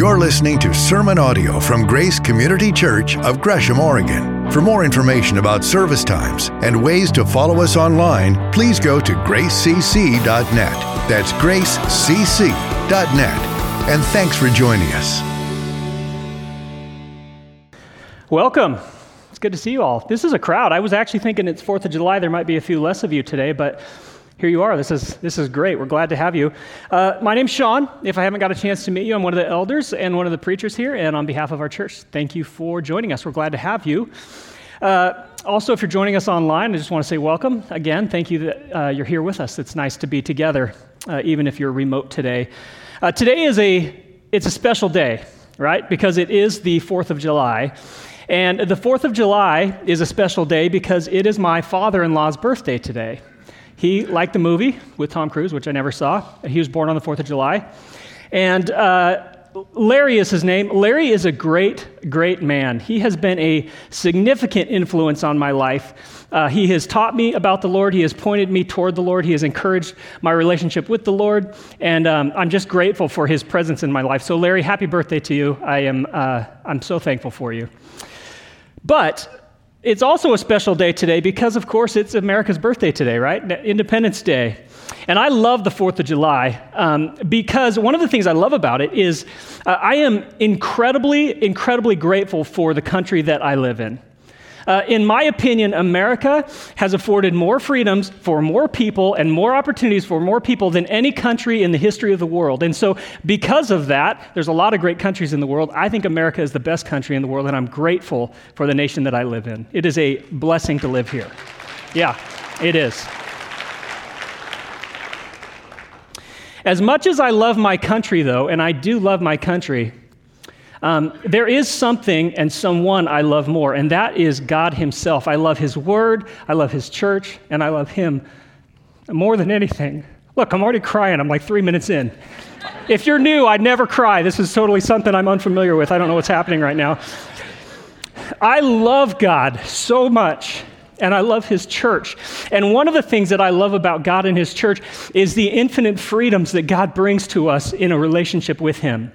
You're listening to sermon audio from Grace Community Church of Gresham, Oregon. For more information about service times and ways to follow us online, please go to gracecc.net. That's gracecc.net. And thanks for joining us. Welcome. It's good to see you all. This is a crowd. I was actually thinking it's 4th of July. There might be a few less of you today, but here you are. This is, this is great. We're glad to have you. Uh, my name's Sean. If I haven't got a chance to meet you, I'm one of the elders and one of the preachers here. And on behalf of our church, thank you for joining us. We're glad to have you. Uh, also, if you're joining us online, I just want to say welcome again. Thank you that uh, you're here with us. It's nice to be together, uh, even if you're remote today. Uh, today is a it's a special day, right? Because it is the 4th of July. And the 4th of July is a special day because it is my father in law's birthday today. He liked the movie with Tom Cruise, which I never saw. He was born on the 4th of July. And uh, Larry is his name. Larry is a great, great man. He has been a significant influence on my life. Uh, he has taught me about the Lord. He has pointed me toward the Lord. He has encouraged my relationship with the Lord. And um, I'm just grateful for his presence in my life. So, Larry, happy birthday to you. I am, uh, I'm so thankful for you. But it's also a special day today because, of course, it's America's birthday today, right? Independence Day. And I love the 4th of July um, because one of the things I love about it is uh, I am incredibly, incredibly grateful for the country that I live in. Uh, in my opinion, America has afforded more freedoms for more people and more opportunities for more people than any country in the history of the world. And so, because of that, there's a lot of great countries in the world. I think America is the best country in the world, and I'm grateful for the nation that I live in. It is a blessing to live here. Yeah, it is. As much as I love my country, though, and I do love my country, um, there is something and someone I love more, and that is God Himself. I love His Word, I love His church, and I love Him more than anything. Look, I'm already crying. I'm like three minutes in. If you're new, I'd never cry. This is totally something I'm unfamiliar with. I don't know what's happening right now. I love God so much and I love his church. And one of the things that I love about God and his church is the infinite freedoms that God brings to us in a relationship with him.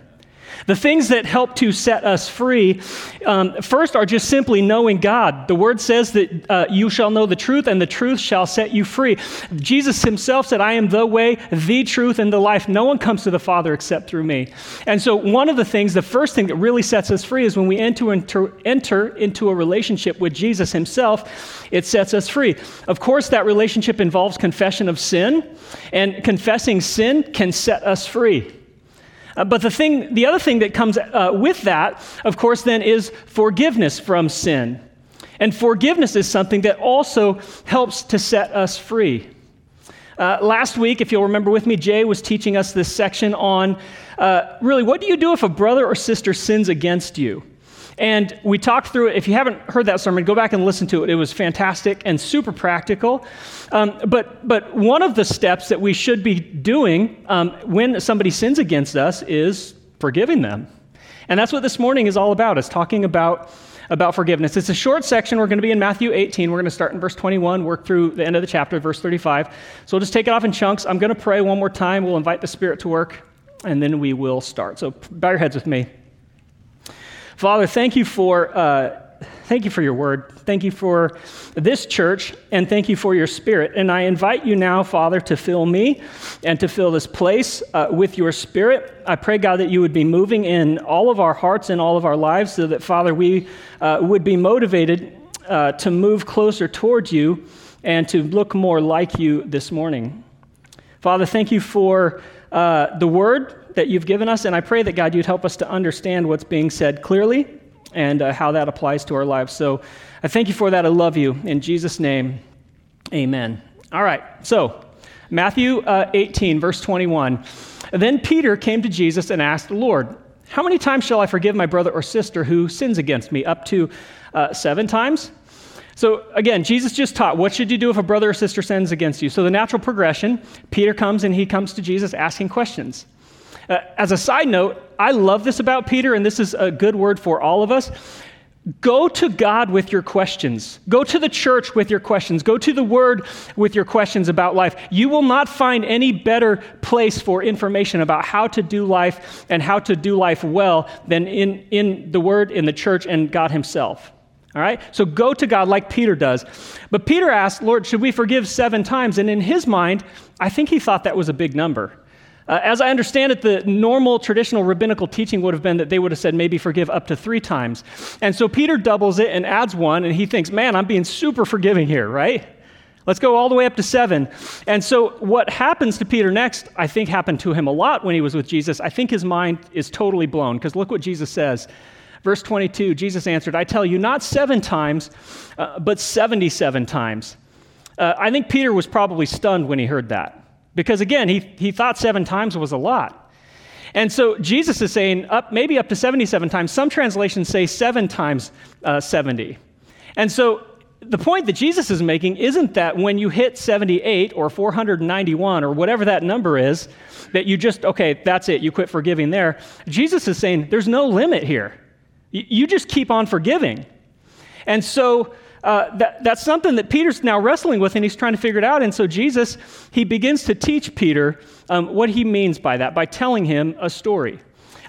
The things that help to set us free, um, first, are just simply knowing God. The word says that uh, you shall know the truth, and the truth shall set you free. Jesus himself said, I am the way, the truth, and the life. No one comes to the Father except through me. And so, one of the things, the first thing that really sets us free is when we enter into, enter into a relationship with Jesus himself, it sets us free. Of course, that relationship involves confession of sin, and confessing sin can set us free. Uh, but the thing, the other thing that comes uh, with that, of course, then is forgiveness from sin. And forgiveness is something that also helps to set us free. Uh, last week, if you'll remember with me, Jay was teaching us this section on uh, really what do you do if a brother or sister sins against you? And we talked through it. If you haven't heard that sermon, go back and listen to it. It was fantastic and super practical. Um, but, but one of the steps that we should be doing um, when somebody sins against us is forgiving them. And that's what this morning is all about, is talking about, about forgiveness. It's a short section. We're going to be in Matthew 18. We're going to start in verse 21, work through the end of the chapter, verse 35. So we'll just take it off in chunks. I'm going to pray one more time. We'll invite the Spirit to work, and then we will start. So bow your heads with me. Father, thank you for. Uh, thank you for your word. Thank you for this church, and thank you for your spirit. And I invite you now, Father, to fill me and to fill this place uh, with your spirit. I pray, God, that you would be moving in all of our hearts and all of our lives so that, Father, we uh, would be motivated uh, to move closer towards you and to look more like you this morning. Father, thank you for uh, the word that you've given us, and I pray that, God, you'd help us to understand what's being said clearly and uh, how that applies to our lives. So I thank you for that. I love you. In Jesus' name, amen. All right, so Matthew uh, 18, verse 21. Then Peter came to Jesus and asked, Lord, how many times shall I forgive my brother or sister who sins against me? Up to uh, seven times? So again, Jesus just taught what should you do if a brother or sister sins against you? So the natural progression, Peter comes and he comes to Jesus asking questions. Uh, as a side note, I love this about Peter, and this is a good word for all of us. Go to God with your questions. Go to the church with your questions. Go to the Word with your questions about life. You will not find any better place for information about how to do life and how to do life well than in, in the Word, in the church, and God Himself. All right? So go to God like Peter does. But Peter asked, Lord, should we forgive seven times? And in his mind, I think he thought that was a big number. Uh, as I understand it, the normal traditional rabbinical teaching would have been that they would have said maybe forgive up to three times. And so Peter doubles it and adds one, and he thinks, man, I'm being super forgiving here, right? Let's go all the way up to seven. And so, what happens to Peter next, I think happened to him a lot when he was with Jesus. I think his mind is totally blown because look what Jesus says. Verse 22 Jesus answered, I tell you, not seven times, uh, but 77 times. Uh, I think Peter was probably stunned when he heard that. Because again, he, he thought seven times was a lot. And so Jesus is saying up, maybe up to 77 times. Some translations say seven times uh, 70. And so the point that Jesus is making isn't that when you hit 78 or 491 or whatever that number is, that you just, okay, that's it, you quit forgiving there. Jesus is saying there's no limit here. You just keep on forgiving. And so uh, that, that's something that Peter's now wrestling with, and he's trying to figure it out. And so Jesus, he begins to teach Peter um, what he means by that, by telling him a story.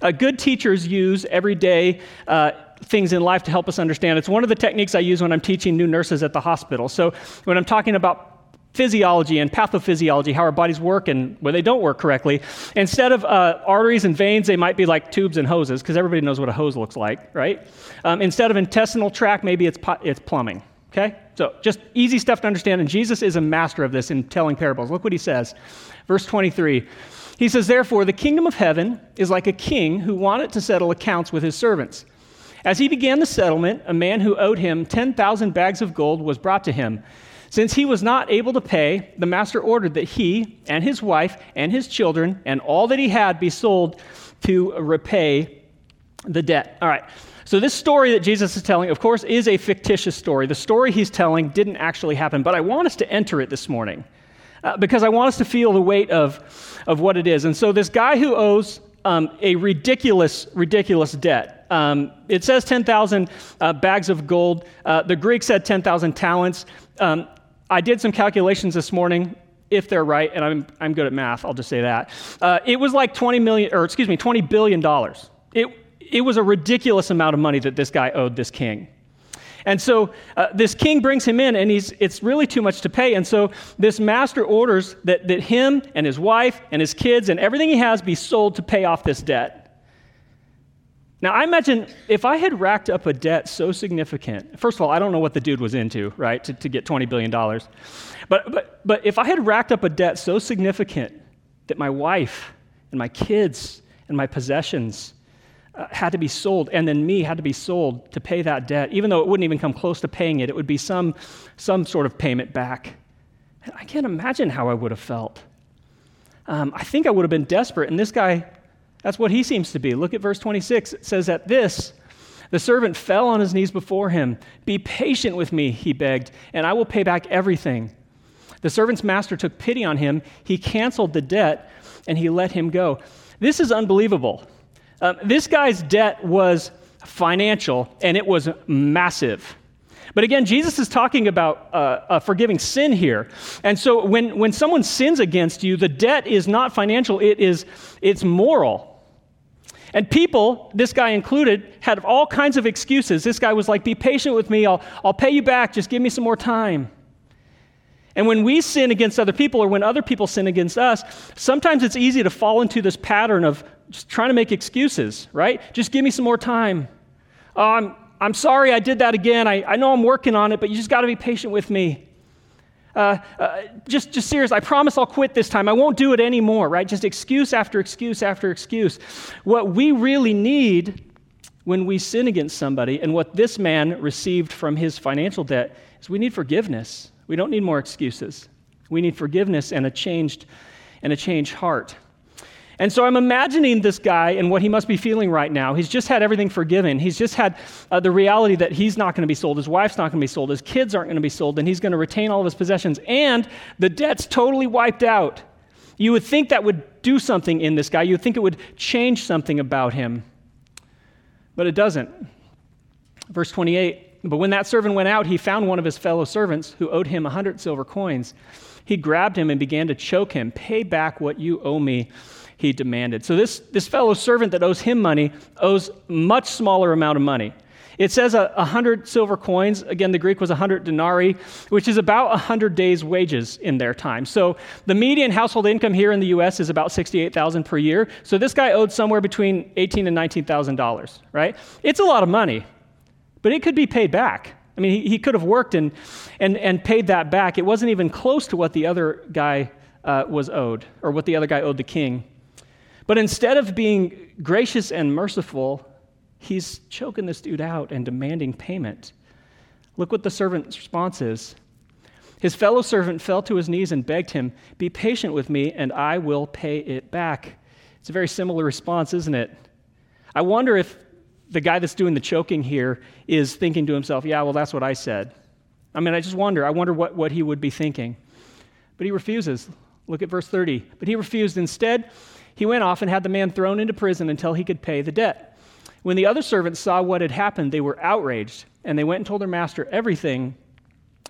Uh, good teachers use everyday uh, things in life to help us understand. It's one of the techniques I use when I'm teaching new nurses at the hospital. So when I'm talking about physiology and pathophysiology, how our bodies work and where they don't work correctly. Instead of uh, arteries and veins, they might be like tubes and hoses, because everybody knows what a hose looks like, right? Um, instead of intestinal tract, maybe it's, it's plumbing, okay? So just easy stuff to understand, and Jesus is a master of this in telling parables. Look what he says. Verse 23. He says, Therefore, the kingdom of heaven is like a king who wanted to settle accounts with his servants. As he began the settlement, a man who owed him 10,000 bags of gold was brought to him. Since he was not able to pay, the master ordered that he and his wife and his children and all that he had be sold to repay the debt. All right. So, this story that Jesus is telling, of course, is a fictitious story. The story he's telling didn't actually happen, but I want us to enter it this morning uh, because I want us to feel the weight of, of what it is. And so, this guy who owes um, a ridiculous, ridiculous debt. Um, it says 10,000 uh, bags of gold. Uh, the Greek said 10,000 talents. Um, I did some calculations this morning, if they're right, and I'm, I'm good at math, I'll just say that. Uh, it was like 20 million, or excuse me, 20 billion dollars. It, it was a ridiculous amount of money that this guy owed this king. And so uh, this king brings him in, and he's, it's really too much to pay. And so this master orders that, that him and his wife and his kids and everything he has be sold to pay off this debt. Now, I imagine if I had racked up a debt so significant, first of all, I don't know what the dude was into, right, to, to get $20 billion. But, but, but if I had racked up a debt so significant that my wife and my kids and my possessions uh, had to be sold, and then me had to be sold to pay that debt, even though it wouldn't even come close to paying it, it would be some, some sort of payment back. I can't imagine how I would have felt. Um, I think I would have been desperate, and this guy that's what he seems to be. Look at verse 26. It says, At this, the servant fell on his knees before him. Be patient with me, he begged, and I will pay back everything. The servant's master took pity on him. He canceled the debt and he let him go. This is unbelievable. Um, this guy's debt was financial and it was massive. But again, Jesus is talking about uh, uh, forgiving sin here. And so when, when someone sins against you, the debt is not financial, it is, it's moral. And people, this guy included, had all kinds of excuses. This guy was like, Be patient with me, I'll, I'll pay you back, just give me some more time. And when we sin against other people or when other people sin against us, sometimes it's easy to fall into this pattern of just trying to make excuses, right? Just give me some more time. Oh, I'm, I'm sorry I did that again. I, I know I'm working on it, but you just got to be patient with me uh, uh, just, just serious, I promise I'll quit this time. I won't do it anymore, right? Just excuse after excuse after excuse. What we really need when we sin against somebody, and what this man received from his financial debt, is we need forgiveness. We don't need more excuses. We need forgiveness and a changed, and a changed heart. And so I'm imagining this guy and what he must be feeling right now. He's just had everything forgiven. He's just had uh, the reality that he's not going to be sold, his wife's not going to be sold, his kids aren't going to be sold, and he's going to retain all of his possessions. And the debt's totally wiped out. You would think that would do something in this guy. You would think it would change something about him. But it doesn't. Verse 28 But when that servant went out, he found one of his fellow servants who owed him a hundred silver coins. He grabbed him and began to choke him. Pay back what you owe me, he demanded. So this, this fellow servant that owes him money owes much smaller amount of money. It says a, a hundred silver coins. Again, the Greek was a hundred denarii, which is about a hundred days' wages in their time. So the median household income here in the U.S. is about sixty-eight thousand per year. So this guy owed somewhere between eighteen and nineteen thousand dollars. Right? It's a lot of money, but it could be paid back. I mean, he, he could have worked and, and, and paid that back. It wasn't even close to what the other guy uh, was owed, or what the other guy owed the king. But instead of being gracious and merciful, he's choking this dude out and demanding payment. Look what the servant's response is. His fellow servant fell to his knees and begged him, Be patient with me, and I will pay it back. It's a very similar response, isn't it? I wonder if the guy that's doing the choking here is thinking to himself, Yeah, well, that's what I said. I mean, I just wonder. I wonder what, what he would be thinking. But he refuses. Look at verse 30. But he refused. Instead, he went off and had the man thrown into prison until he could pay the debt. When the other servants saw what had happened, they were outraged, and they went and told their master everything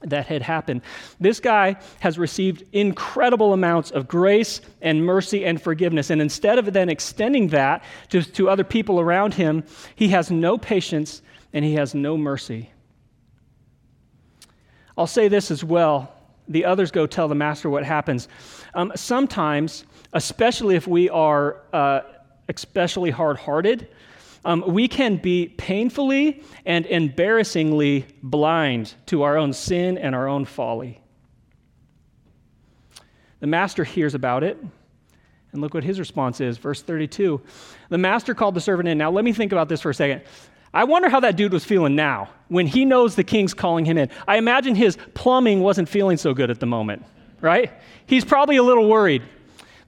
that had happened. This guy has received incredible amounts of grace and mercy and forgiveness. And instead of then extending that to, to other people around him, he has no patience and he has no mercy. I'll say this as well. The others go tell the master what happens. Um, sometimes especially if we are uh, especially hard hearted, um, we can be painfully and embarrassingly blind to our own sin and our own folly. The master hears about it, and look what his response is. Verse 32. The master called the servant in. Now, let me think about this for a second. I wonder how that dude was feeling now when he knows the king's calling him in. I imagine his plumbing wasn't feeling so good at the moment, right? He's probably a little worried.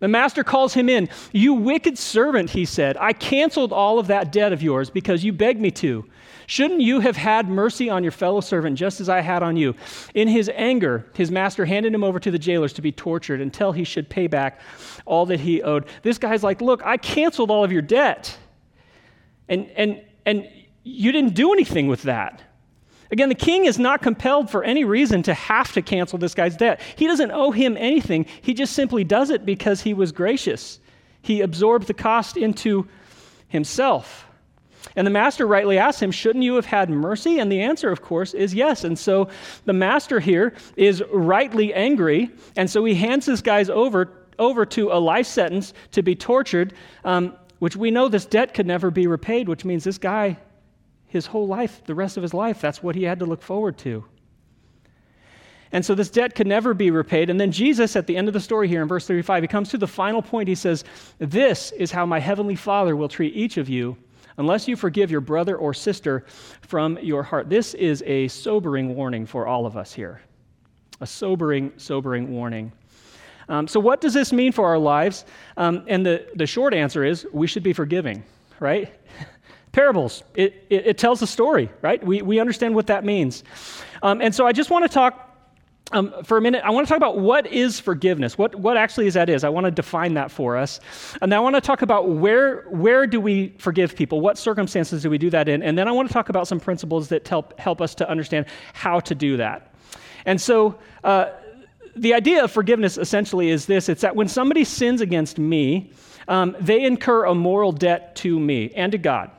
The master calls him in. You wicked servant, he said, I canceled all of that debt of yours because you begged me to. Shouldn't you have had mercy on your fellow servant just as I had on you? In his anger, his master handed him over to the jailers to be tortured until he should pay back all that he owed. This guy's like, Look, I canceled all of your debt. And, and, and you didn't do anything with that. Again, the king is not compelled for any reason to have to cancel this guy's debt. He doesn't owe him anything. He just simply does it because he was gracious. He absorbed the cost into himself. And the master rightly asks him, Shouldn't you have had mercy? And the answer, of course, is yes. And so the master here is rightly angry. And so he hands this guy's over, over to a life sentence to be tortured, um, which we know this debt could never be repaid, which means this guy his whole life, the rest of his life. That's what he had to look forward to. And so this debt could never be repaid. And then Jesus, at the end of the story here in verse 35, he comes to the final point. He says, This is how my heavenly Father will treat each of you unless you forgive your brother or sister from your heart. This is a sobering warning for all of us here. A sobering, sobering warning. Um, so, what does this mean for our lives? Um, and the, the short answer is we should be forgiving, right? Parables, it, it, it, tells a story, right? We, we understand what that means. Um, and so I just want to talk um, for a minute. I want to talk about what is forgiveness. What, what actually is that is. I want to define that for us. And then I want to talk about where, where do we forgive people? What circumstances do we do that in? And then I want to talk about some principles that help, help us to understand how to do that. And so uh, the idea of forgiveness essentially is this it's that when somebody sins against me, um, they incur a moral debt to me and to God.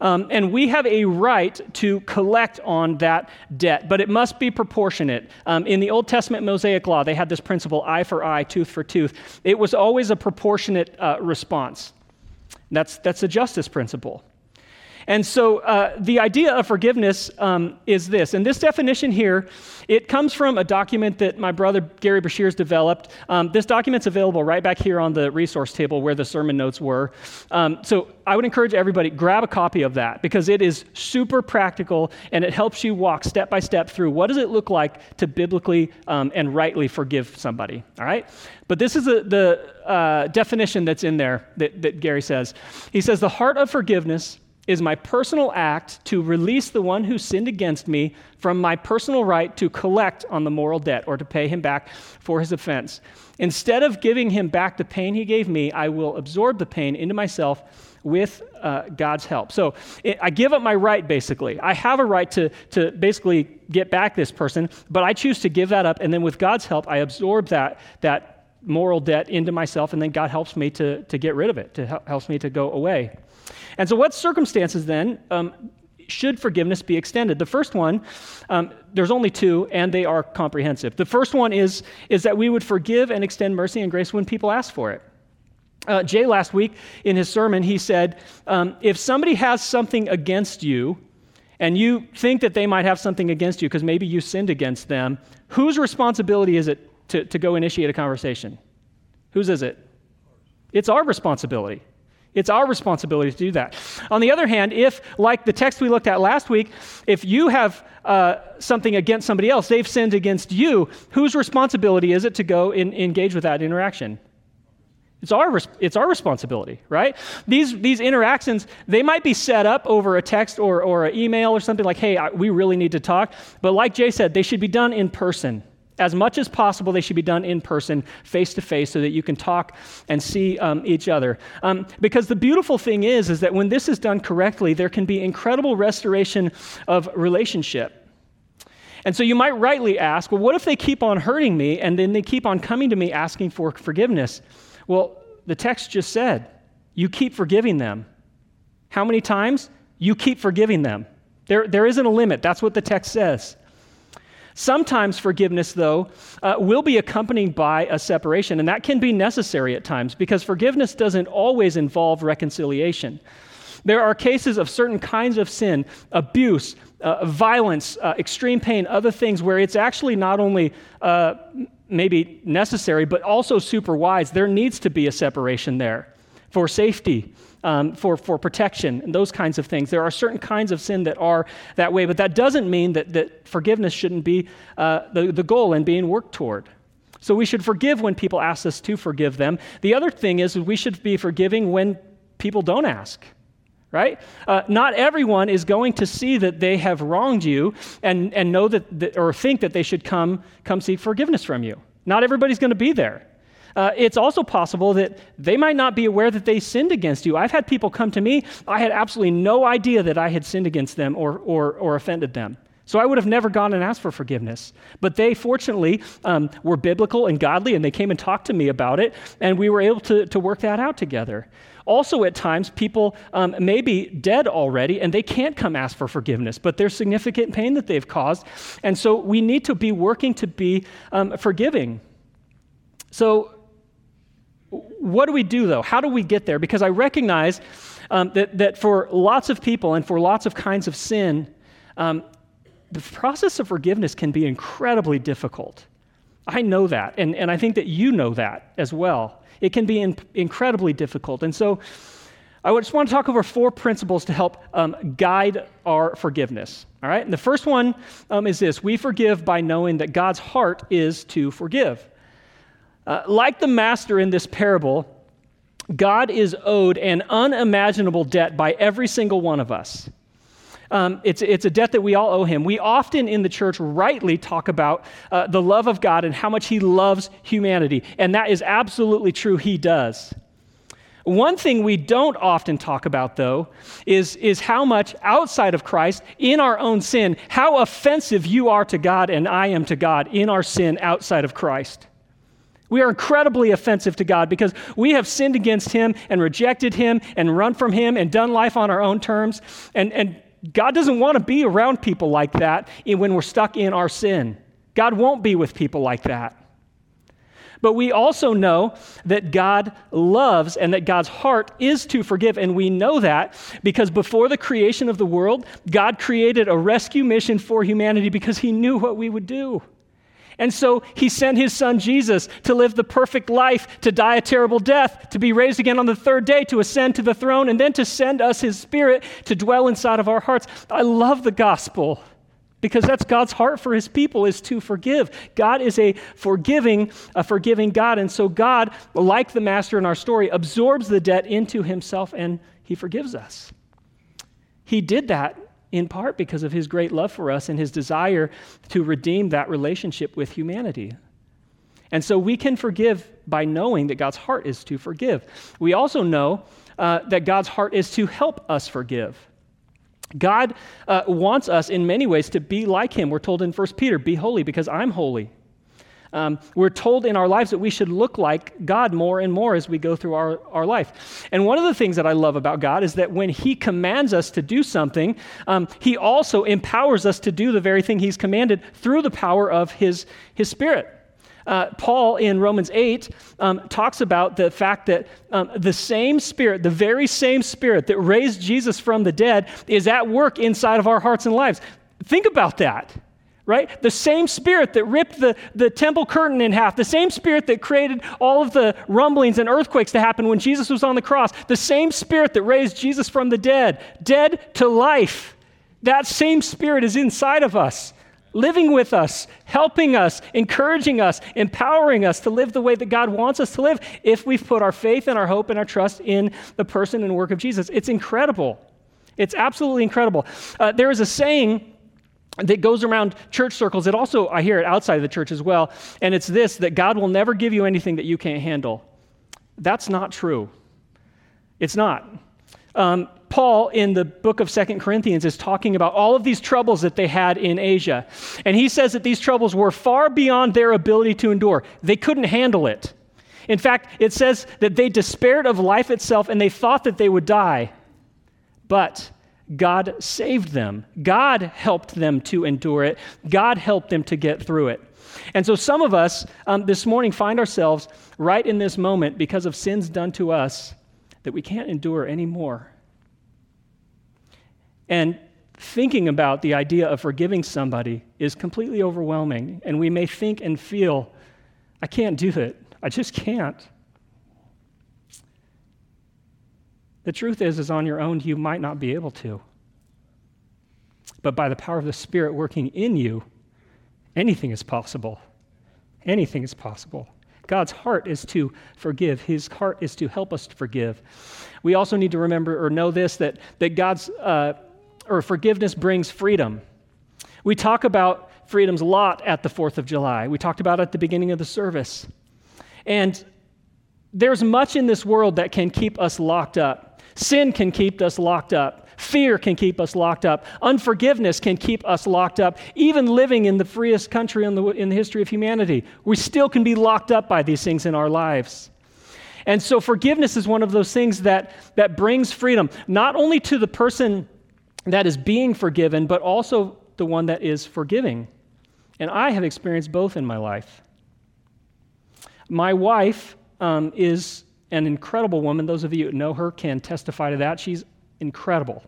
Um, and we have a right to collect on that debt, but it must be proportionate. Um, in the Old Testament Mosaic law, they had this principle eye for eye, tooth for tooth. It was always a proportionate uh, response. That's, that's a justice principle. And so uh, the idea of forgiveness um, is this. And this definition here, it comes from a document that my brother Gary Breshears developed. Um, this document's available right back here on the resource table where the sermon notes were. Um, so I would encourage everybody, grab a copy of that because it is super practical and it helps you walk step by step through what does it look like to biblically um, and rightly forgive somebody. All right? But this is the, the uh, definition that's in there that, that Gary says. He says, the heart of forgiveness is my personal act to release the one who sinned against me from my personal right to collect on the moral debt or to pay him back for his offense. Instead of giving him back the pain he gave me, I will absorb the pain into myself with uh, God's help. So it, I give up my right, basically. I have a right to, to basically get back this person, but I choose to give that up, and then with God's help, I absorb that, that moral debt into myself, and then God helps me to, to get rid of it, to help, helps me to go away. And so, what circumstances then um, should forgiveness be extended? The first one, um, there's only two, and they are comprehensive. The first one is, is that we would forgive and extend mercy and grace when people ask for it. Uh, Jay last week in his sermon, he said, um, if somebody has something against you, and you think that they might have something against you because maybe you sinned against them, whose responsibility is it to, to go initiate a conversation? Whose is it? It's our responsibility. It's our responsibility to do that. On the other hand, if, like the text we looked at last week, if you have uh, something against somebody else, they've sinned against you, whose responsibility is it to go and engage with that interaction? It's our, it's our responsibility, right? These, these interactions, they might be set up over a text or, or an email or something like, hey, I, we really need to talk. But like Jay said, they should be done in person as much as possible, they should be done in person, face to face, so that you can talk and see um, each other. Um, because the beautiful thing is, is that when this is done correctly, there can be incredible restoration of relationship. And so you might rightly ask, well, what if they keep on hurting me and then they keep on coming to me asking for forgiveness? Well, the text just said, you keep forgiving them. How many times? You keep forgiving them. There, there isn't a limit. That's what the text says. Sometimes forgiveness, though, uh, will be accompanied by a separation, and that can be necessary at times because forgiveness doesn't always involve reconciliation. There are cases of certain kinds of sin, abuse, uh, violence, uh, extreme pain, other things where it's actually not only uh, maybe necessary, but also super wise. There needs to be a separation there for safety um, for, for protection and those kinds of things. There are certain kinds of sin that are that way, but that doesn't mean that, that forgiveness shouldn't be uh, the, the goal and being worked toward. So we should forgive when people ask us to forgive them. The other thing is we should be forgiving when people don't ask right? Uh, not everyone is going to see that they have wronged you and, and know that, that, or think that they should come, come seek forgiveness from you. Not everybody's going to be there. Uh, it's also possible that they might not be aware that they sinned against you. I've had people come to me, I had absolutely no idea that I had sinned against them or, or, or offended them. So I would have never gone and asked for forgiveness. But they, fortunately, um, were biblical and godly, and they came and talked to me about it, and we were able to, to work that out together. Also, at times, people um, may be dead already, and they can't come ask for forgiveness, but there's significant pain that they've caused. And so we need to be working to be um, forgiving. So, what do we do though? How do we get there? Because I recognize um, that, that for lots of people and for lots of kinds of sin, um, the process of forgiveness can be incredibly difficult. I know that, and, and I think that you know that as well. It can be in, incredibly difficult. And so I just want to talk over four principles to help um, guide our forgiveness. All right? And the first one um, is this we forgive by knowing that God's heart is to forgive. Uh, like the master in this parable, God is owed an unimaginable debt by every single one of us. Um, it's, it's a debt that we all owe him. We often in the church rightly talk about uh, the love of God and how much he loves humanity. And that is absolutely true, he does. One thing we don't often talk about, though, is, is how much outside of Christ, in our own sin, how offensive you are to God and I am to God in our sin outside of Christ. We are incredibly offensive to God because we have sinned against Him and rejected Him and run from Him and done life on our own terms. And, and God doesn't want to be around people like that when we're stuck in our sin. God won't be with people like that. But we also know that God loves and that God's heart is to forgive. And we know that because before the creation of the world, God created a rescue mission for humanity because He knew what we would do. And so he sent his son Jesus to live the perfect life, to die a terrible death, to be raised again on the third day, to ascend to the throne, and then to send us his spirit to dwell inside of our hearts. I love the gospel because that's God's heart for his people is to forgive. God is a forgiving, a forgiving God. And so God, like the master in our story, absorbs the debt into himself and he forgives us. He did that in part because of his great love for us and his desire to redeem that relationship with humanity. And so we can forgive by knowing that God's heart is to forgive. We also know uh, that God's heart is to help us forgive. God uh, wants us in many ways to be like him. We're told in 1 Peter, be holy because I'm holy. Um, we're told in our lives that we should look like God more and more as we go through our, our life. And one of the things that I love about God is that when He commands us to do something, um, He also empowers us to do the very thing He's commanded through the power of His, his Spirit. Uh, Paul in Romans 8 um, talks about the fact that um, the same Spirit, the very same Spirit that raised Jesus from the dead, is at work inside of our hearts and lives. Think about that right? The same spirit that ripped the, the temple curtain in half, the same spirit that created all of the rumblings and earthquakes to happen when Jesus was on the cross, the same spirit that raised Jesus from the dead, dead to life. That same spirit is inside of us, living with us, helping us, encouraging us, empowering us to live the way that God wants us to live if we've put our faith and our hope and our trust in the person and work of Jesus. It's incredible. It's absolutely incredible. Uh, there is a saying that goes around church circles. It also, I hear it outside of the church as well. And it's this that God will never give you anything that you can't handle. That's not true. It's not. Um, Paul, in the book of Second Corinthians, is talking about all of these troubles that they had in Asia. And he says that these troubles were far beyond their ability to endure. They couldn't handle it. In fact, it says that they despaired of life itself and they thought that they would die. But God saved them. God helped them to endure it. God helped them to get through it. And so some of us um, this morning find ourselves right in this moment because of sins done to us that we can't endure anymore. And thinking about the idea of forgiving somebody is completely overwhelming. And we may think and feel, I can't do it. I just can't. The truth is, is on your own, you might not be able to. But by the power of the Spirit working in you, anything is possible. Anything is possible. God's heart is to forgive. His heart is to help us to forgive. We also need to remember or know this that, that God's uh, or forgiveness brings freedom. We talk about freedoms a lot at the 4th of July. We talked about at the beginning of the service. And there's much in this world that can keep us locked up. Sin can keep us locked up. Fear can keep us locked up. Unforgiveness can keep us locked up. Even living in the freest country in the, in the history of humanity, we still can be locked up by these things in our lives. And so forgiveness is one of those things that, that brings freedom, not only to the person that is being forgiven, but also the one that is forgiving. And I have experienced both in my life. My wife um, is an incredible woman. Those of you who know her can testify to that. She's incredible.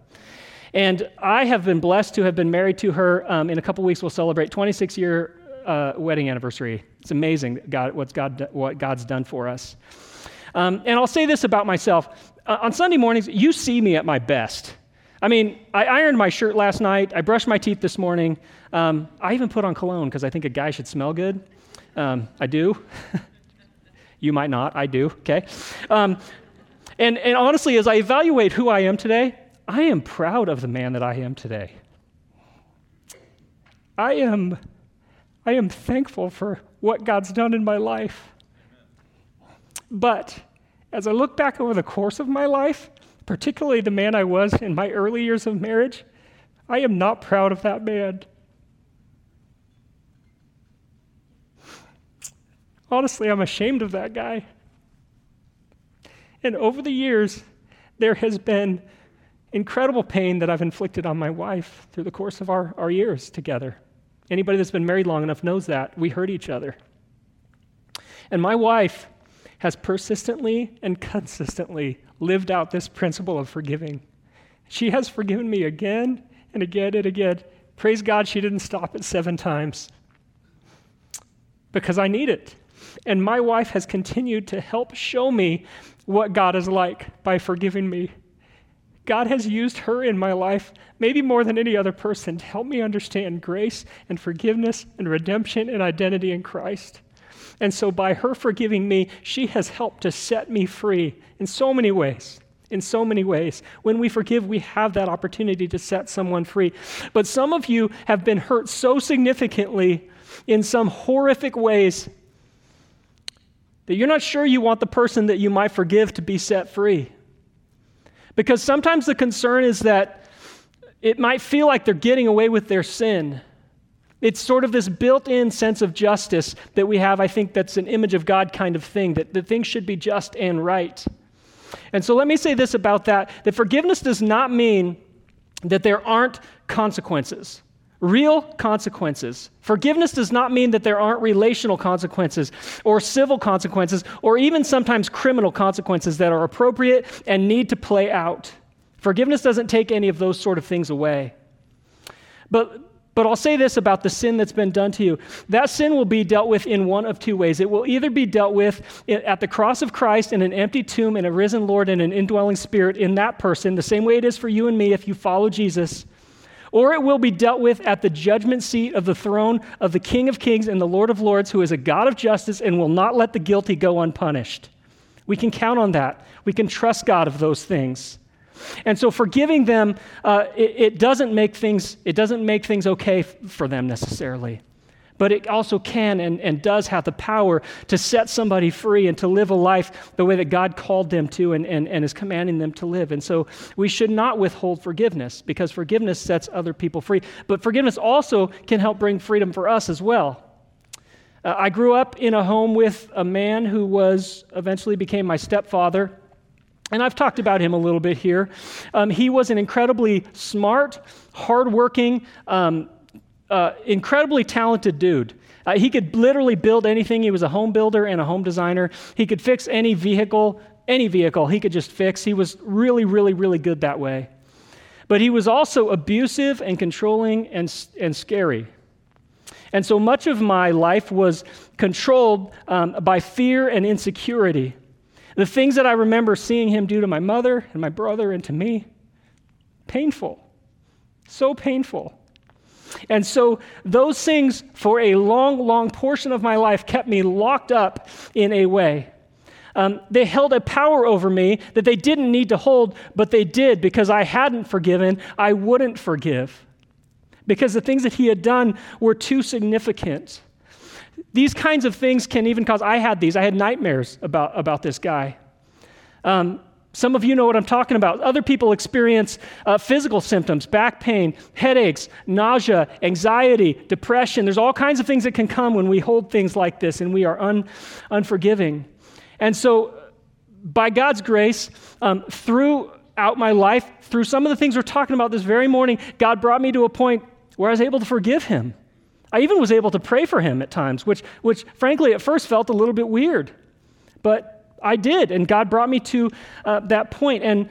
And I have been blessed to have been married to her. Um, in a couple weeks, we'll celebrate 26 year uh, wedding anniversary. It's amazing God, what's God, what God's done for us. Um, and I'll say this about myself uh, on Sunday mornings, you see me at my best. I mean, I ironed my shirt last night. I brushed my teeth this morning. Um, I even put on cologne because I think a guy should smell good. Um, I do. You might not. I do, okay? Um, and, and honestly, as I evaluate who I am today, I am proud of the man that I am today. I am, I am thankful for what God's done in my life. But as I look back over the course of my life, particularly the man I was in my early years of marriage, I am not proud of that man. Honestly, I'm ashamed of that guy. And over the years, there has been incredible pain that I've inflicted on my wife through the course of our, our years together. Anybody that's been married long enough knows that. We hurt each other. And my wife has persistently and consistently lived out this principle of forgiving. She has forgiven me again and again and again. Praise God, she didn't stop at seven times because I need it. And my wife has continued to help show me what God is like by forgiving me. God has used her in my life, maybe more than any other person, to help me understand grace and forgiveness and redemption and identity in Christ. And so, by her forgiving me, she has helped to set me free in so many ways. in so many ways. When we forgive, we have that opportunity to set someone free. But some of you have been hurt so significantly in some horrific ways that you're not sure you want the person that you might forgive to be set free. Because sometimes the concern is that it might feel like they're getting away with their sin. It's sort of this built in sense of justice that we have, I think, that's an image of God kind of thing, that the things should be just and right. And so let me say this about that that forgiveness does not mean that there aren't consequences. Real consequences. Forgiveness does not mean that there aren't relational consequences or civil consequences or even sometimes criminal consequences that are appropriate and need to play out. Forgiveness doesn't take any of those sort of things away. But but I'll say this about the sin that's been done to you. That sin will be dealt with in one of two ways. It will either be dealt with at the cross of Christ in an empty tomb and a risen Lord and an indwelling spirit in that person, the same way it is for you and me if you follow Jesus, or it will be dealt with at the judgment seat of the throne of the King of Kings and the Lord of Lords, who is a God of justice and will not let the guilty go unpunished. We can count on that. We can trust God of those things. And so forgiving them, uh, it, it, doesn't make things, it doesn't make things okay f- for them necessarily. But it also can and, and does have the power to set somebody free and to live a life the way that God called them to and, and, and is commanding them to live. And so we should not withhold forgiveness because forgiveness sets other people free. But forgiveness also can help bring freedom for us as well. Uh, I grew up in a home with a man who was eventually became my stepfather. And I've talked about him a little bit here. Um, he was an incredibly smart, hardworking, um, uh, incredibly talented dude. Uh, he could literally build anything. He was a home builder and a home designer. He could fix any vehicle, any vehicle, he could just fix. He was really, really, really good that way. But he was also abusive and controlling and, and scary. And so much of my life was controlled um, by fear and insecurity. The things that I remember seeing him do to my mother and my brother and to me, painful. So painful. And so those things for a long, long portion of my life kept me locked up in a way. Um, they held a power over me that they didn't need to hold, but they did because I hadn't forgiven, I wouldn't forgive. Because the things that he had done were too significant. These kinds of things can even cause, I had these, I had nightmares about, about this guy. Um, some of you know what I'm talking about. Other people experience uh, physical symptoms, back pain, headaches, nausea, anxiety, depression. There's all kinds of things that can come when we hold things like this and we are un- unforgiving. And so, by God's grace, um, throughout my life, through some of the things we're talking about this very morning, God brought me to a point where I was able to forgive him. I even was able to pray for him at times, which, which frankly at first felt a little bit weird. But I did, and God brought me to uh, that point, and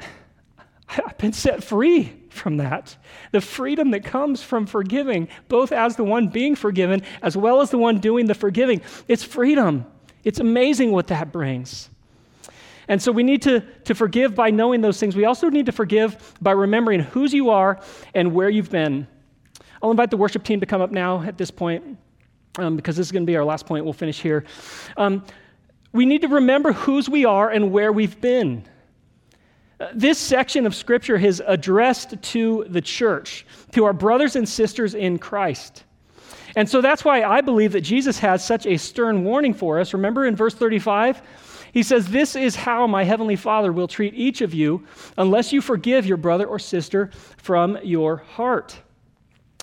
I've been set free from that. The freedom that comes from forgiving, both as the one being forgiven as well as the one doing the forgiving, it's freedom. It's amazing what that brings. And so we need to, to forgive by knowing those things. We also need to forgive by remembering whose you are and where you've been. I'll invite the worship team to come up now at this point um, because this is going to be our last point. We'll finish here. Um, we need to remember whose we are and where we've been. Uh, this section of Scripture is addressed to the church, to our brothers and sisters in Christ. And so that's why I believe that Jesus has such a stern warning for us. Remember in verse 35? He says, This is how my heavenly Father will treat each of you unless you forgive your brother or sister from your heart.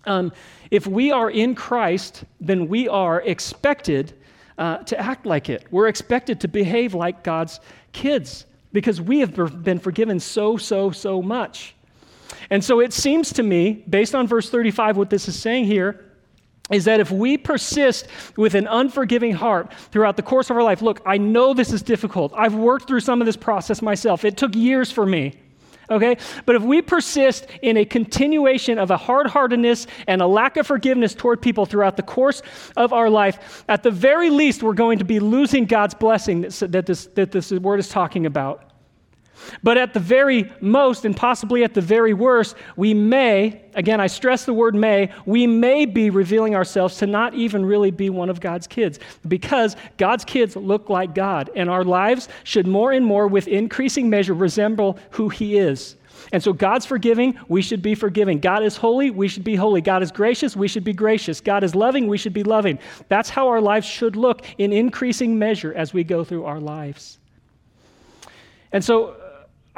Um, if we are in Christ, then we are expected uh, to act like it. We're expected to behave like God's kids because we have been forgiven so, so, so much. And so it seems to me, based on verse 35, what this is saying here is that if we persist with an unforgiving heart throughout the course of our life, look, I know this is difficult. I've worked through some of this process myself. It took years for me okay? But if we persist in a continuation of a hard heartedness and a lack of forgiveness toward people throughout the course of our life, at the very least, we're going to be losing God's blessing that, this, that this word is talking about. But at the very most, and possibly at the very worst, we may, again, I stress the word may, we may be revealing ourselves to not even really be one of God's kids because God's kids look like God, and our lives should more and more, with increasing measure, resemble who He is. And so God's forgiving, we should be forgiving. God is holy, we should be holy. God is gracious, we should be gracious. God is loving, we should be loving. That's how our lives should look in increasing measure as we go through our lives. And so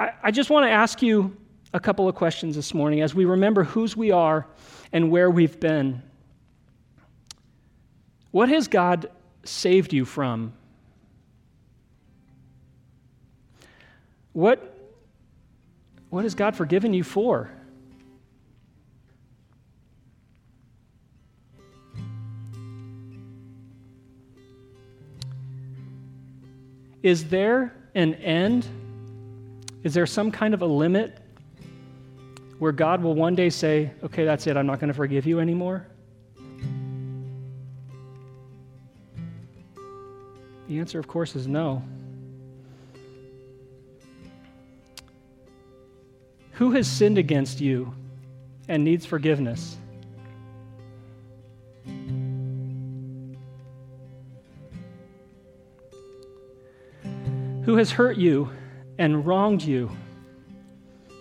I, I just want to ask you a couple of questions this morning as we remember whose we are and where we've been. What has God saved you from? What, what has God forgiven you for? Is there an end is there some kind of a limit where God will one day say, okay, that's it, I'm not going to forgive you anymore? The answer, of course, is no. Who has sinned against you and needs forgiveness? Who has hurt you and wronged you,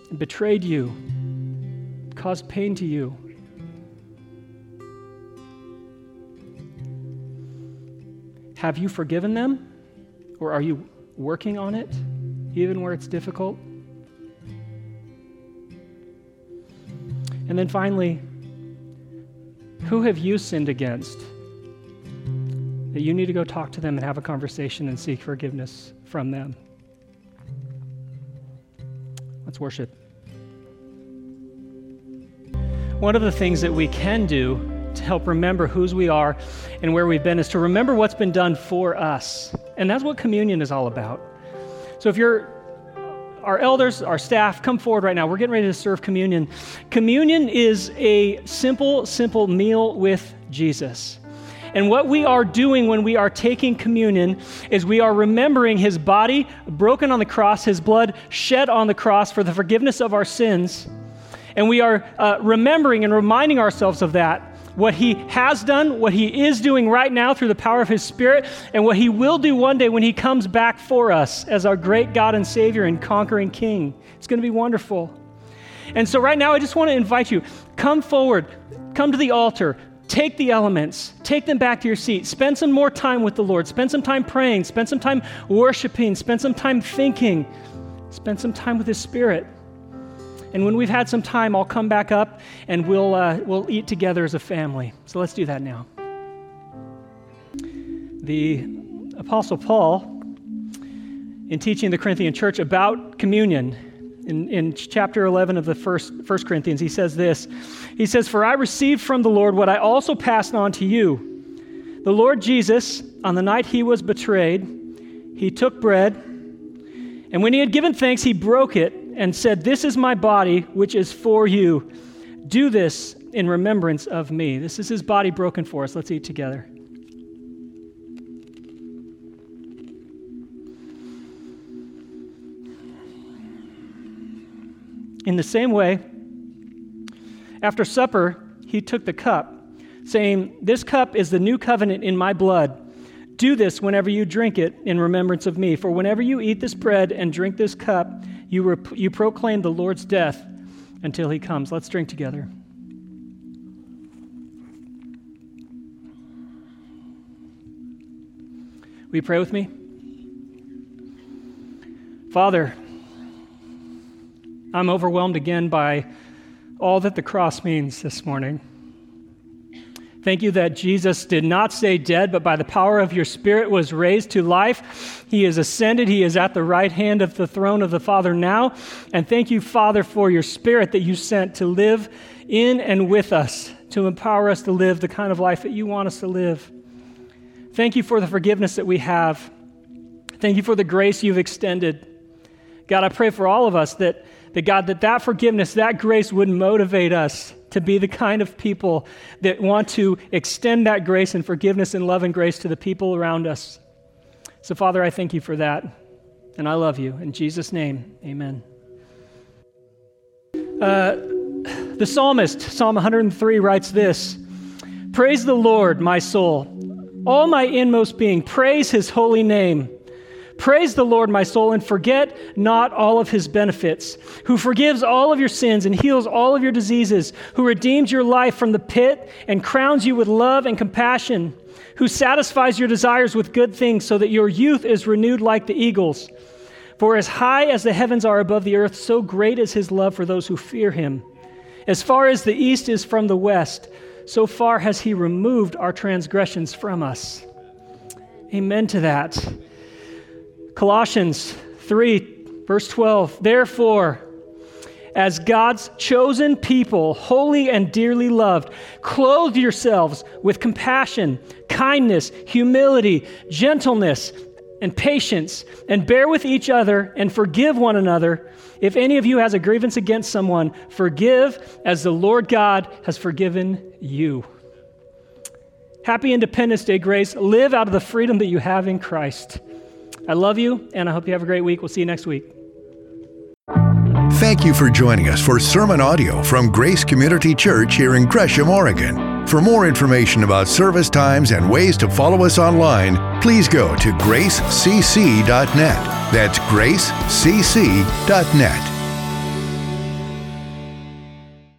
and betrayed you, caused pain to you. Have you forgiven them? Or are you working on it, even where it's difficult? And then finally, who have you sinned against? That you need to go talk to them and have a conversation and seek forgiveness from them. Let's worship. One of the things that we can do to help remember whose we are and where we've been is to remember what's been done for us. And that's what communion is all about. So if you're our elders, our staff, come forward right now. We're getting ready to serve communion. Communion is a simple, simple meal with Jesus. And what we are doing when we are taking communion is we are remembering his body broken on the cross, his blood shed on the cross for the forgiveness of our sins. And we are uh, remembering and reminding ourselves of that. What he has done, what he is doing right now through the power of his Spirit, and what he will do one day when he comes back for us as our great God and Savior and conquering King. It's going to be wonderful. And so, right now, I just want to invite you come forward, come to the altar, Take the elements, take them back to your seat. Spend some more time with the Lord. Spend some time praying. Spend some time worshiping. Spend some time thinking. Spend some time with His Spirit. And when we've had some time, I'll come back up and we'll, uh, we'll eat together as a family. So let's do that now. The Apostle Paul, in teaching the Corinthian church about communion, in, in chapter 11 of the first, first Corinthians, he says this. He says, For I received from the Lord what I also passed on to you. The Lord Jesus, on the night he was betrayed, he took bread, and when he had given thanks, he broke it and said, This is my body, which is for you. Do this in remembrance of me. This is his body broken for us. Let's eat together. In the same way, after supper, he took the cup, saying, This cup is the new covenant in my blood. Do this whenever you drink it in remembrance of me. For whenever you eat this bread and drink this cup, you, rep- you proclaim the Lord's death until he comes. Let's drink together. Will you pray with me? Father, I'm overwhelmed again by all that the cross means this morning. Thank you that Jesus did not stay dead, but by the power of your Spirit was raised to life. He is ascended. He is at the right hand of the throne of the Father now. And thank you, Father, for your Spirit that you sent to live in and with us, to empower us to live the kind of life that you want us to live. Thank you for the forgiveness that we have. Thank you for the grace you've extended. God, I pray for all of us that that God, that that forgiveness, that grace would motivate us to be the kind of people that want to extend that grace and forgiveness and love and grace to the people around us. So, Father, I thank you for that. and I love you. In Jesus' name, amen. Uh, the psalmist, Psalm 103, writes this Praise the Lord, my soul. All my inmost being, praise his holy name. Praise the Lord, my soul, and forget not all of his benefits, who forgives all of your sins and heals all of your diseases, who redeems your life from the pit and crowns you with love and compassion, who satisfies your desires with good things so that your youth is renewed like the eagles. For as high as the heavens are above the earth, so great is his love for those who fear him. As far as the east is from the west, so far has he removed our transgressions from us. Amen to that. Colossians 3, verse 12. Therefore, as God's chosen people, holy and dearly loved, clothe yourselves with compassion, kindness, humility, gentleness, and patience, and bear with each other and forgive one another. If any of you has a grievance against someone, forgive as the Lord God has forgiven you. Happy Independence Day, Grace. Live out of the freedom that you have in Christ. I love you, and I hope you have a great week. We'll see you next week. Thank you for joining us for sermon audio from Grace Community Church here in Gresham, Oregon. For more information about service times and ways to follow us online, please go to gracecc.net. That's gracecc.net.